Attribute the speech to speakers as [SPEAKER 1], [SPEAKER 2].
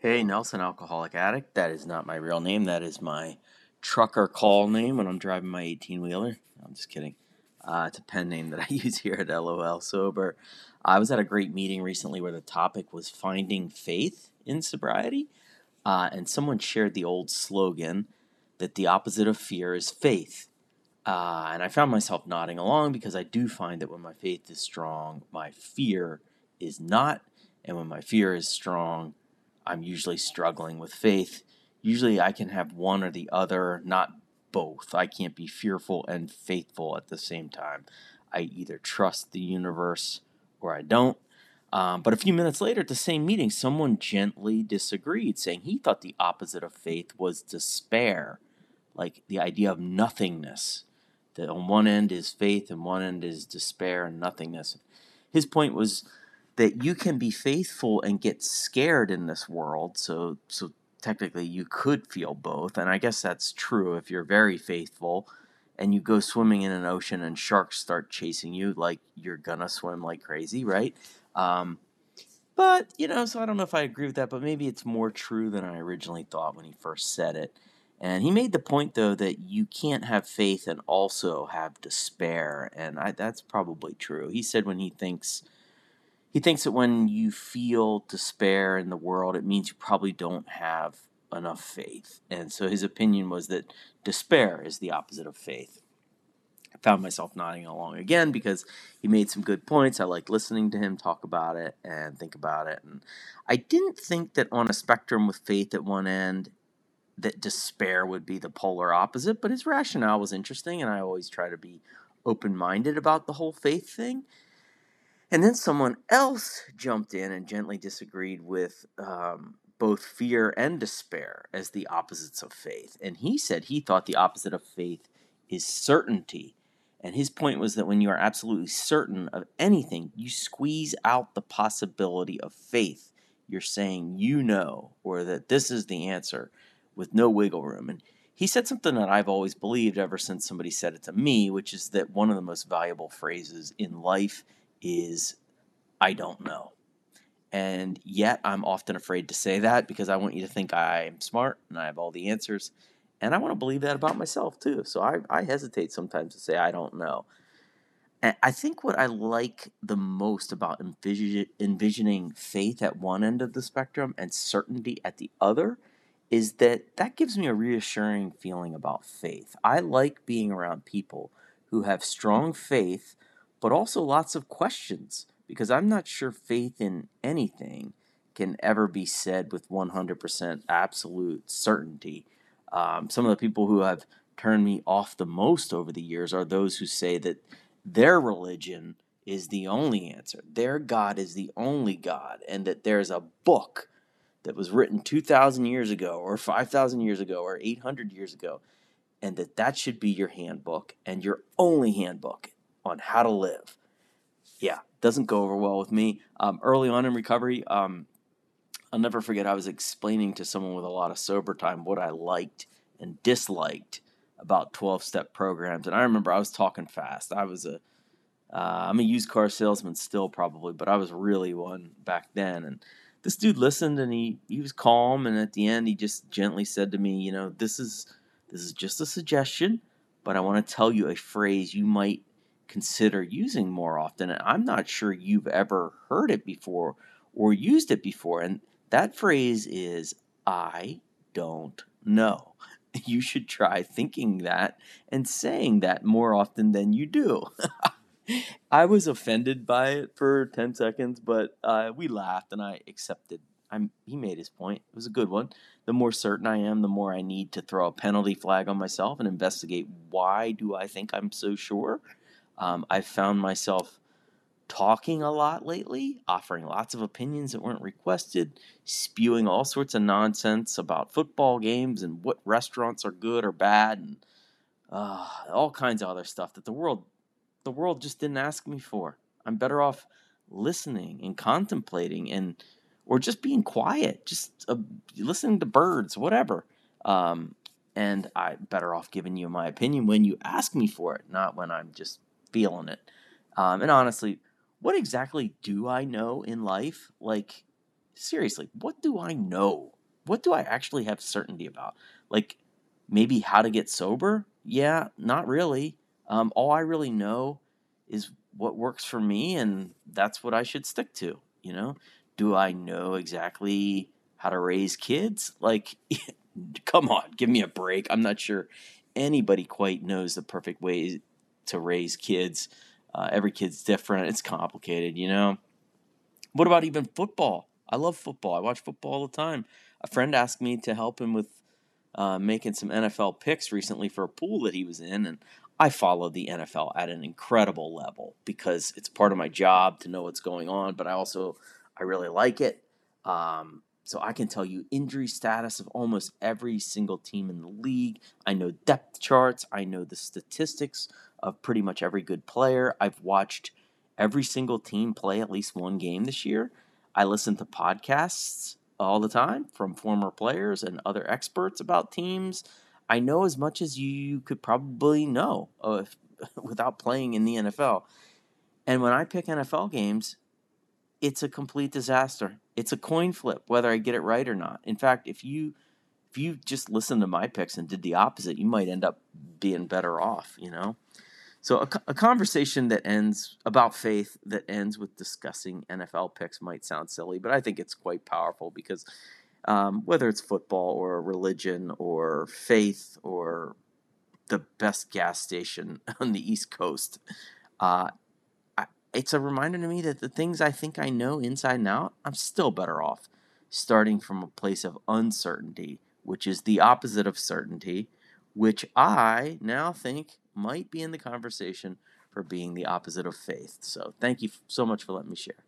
[SPEAKER 1] Hey, Nelson, alcoholic addict. That is not my real name. That is my trucker call name when I'm driving my 18 wheeler. I'm just kidding. Uh, it's a pen name that I use here at LOL Sober. I was at a great meeting recently where the topic was finding faith in sobriety. Uh, and someone shared the old slogan that the opposite of fear is faith. Uh, and I found myself nodding along because I do find that when my faith is strong, my fear is not. And when my fear is strong, I'm usually struggling with faith. Usually I can have one or the other, not both. I can't be fearful and faithful at the same time. I either trust the universe or I don't. Um, but a few minutes later at the same meeting, someone gently disagreed, saying he thought the opposite of faith was despair, like the idea of nothingness. That on one end is faith and one end is despair and nothingness. His point was that you can be faithful and get scared in this world. So, so technically, you could feel both, and I guess that's true if you're very faithful and you go swimming in an ocean and sharks start chasing you, like you're gonna swim like crazy, right? Um, but you know, so I don't know if I agree with that, but maybe it's more true than I originally thought when he first said it. And he made the point, though, that you can't have faith and also have despair, and I, that's probably true. He said when he thinks he thinks that when you feel despair in the world, it means you probably don't have enough faith. And so his opinion was that despair is the opposite of faith. I found myself nodding along again because he made some good points. I like listening to him talk about it and think about it. And I didn't think that on a spectrum with faith at one end, that despair would be the polar opposite, but his rationale was interesting, and I always try to be open minded about the whole faith thing. And then someone else jumped in and gently disagreed with um, both fear and despair as the opposites of faith. And he said he thought the opposite of faith is certainty. And his point was that when you are absolutely certain of anything, you squeeze out the possibility of faith. You're saying you know, or that this is the answer with no wiggle room. And he said something that I've always believed ever since somebody said it to me, which is that one of the most valuable phrases in life is I don't know. And yet I'm often afraid to say that because I want you to think I'm smart and I have all the answers. And I want to believe that about myself too. So I, I hesitate sometimes to say I don't know. And I think what I like the most about envision, envisioning faith at one end of the spectrum and certainty at the other is that that gives me a reassuring feeling about faith. I like being around people who have strong faith but also lots of questions because I'm not sure faith in anything can ever be said with 100% absolute certainty. Um, some of the people who have turned me off the most over the years are those who say that their religion is the only answer, their God is the only God, and that there's a book that was written 2,000 years ago, or 5,000 years ago, or 800 years ago, and that that should be your handbook and your only handbook on how to live. Yeah, doesn't go over well with me. Um, early on in recovery, um, I'll never forget I was explaining to someone with a lot of sober time what I liked and disliked about 12 step programs. And I remember I was talking fast. I was a am uh, a used car salesman still probably, but I was really one back then. And this dude listened and he, he was calm. And at the end, he just gently said to me, you know, this is, this is just a suggestion, but I want to tell you a phrase you might consider using more often. And I'm not sure you've ever heard it before or used it before. And that phrase is, I don't know. You should try thinking that and saying that more often than you do. I was offended by it for 10 seconds, but uh, we laughed and I accepted. I'm, he made his point. It was a good one. The more certain I am, the more I need to throw a penalty flag on myself and investigate why do I think I'm so sure um, I've found myself talking a lot lately, offering lots of opinions that weren't requested, spewing all sorts of nonsense about football games and what restaurants are good or bad, and uh, all kinds of other stuff that the world the world just didn't ask me for. I'm better off listening and contemplating and or just being quiet, just uh, listening to birds, whatever. Um, and I'm better off giving you my opinion when you ask me for it, not when I'm just feeling it. Um, and honestly, what exactly do I know in life? Like, seriously, what do I know? What do I actually have certainty about? Like maybe how to get sober? Yeah, not really. Um, all I really know is what works for me, and that's what I should stick to. You know, do I know exactly how to raise kids? Like, come on, give me a break. I'm not sure anybody quite knows the perfect way to raise kids. Uh, every kid's different. It's complicated, you know. What about even football? I love football. I watch football all the time. A friend asked me to help him with uh, making some NFL picks recently for a pool that he was in, and I follow the NFL at an incredible level because it's part of my job to know what's going on, but I also I really like it. Um, so I can tell you injury status of almost every single team in the league. I know depth charts. I know the statistics of pretty much every good player. I've watched every single team play at least one game this year. I listen to podcasts all the time from former players and other experts about teams. I know as much as you could probably know without playing in the NFL. And when I pick NFL games, it's a complete disaster. It's a coin flip whether I get it right or not. In fact, if you if you just listened to my picks and did the opposite, you might end up being better off, you know? So a, a conversation that ends about faith that ends with discussing NFL picks might sound silly, but I think it's quite powerful because um, whether it's football or religion or faith or the best gas station on the East Coast, uh, it's a reminder to me that the things I think I know inside and out, I'm still better off starting from a place of uncertainty, which is the opposite of certainty, which I now think might be in the conversation for being the opposite of faith. So thank you so much for letting me share.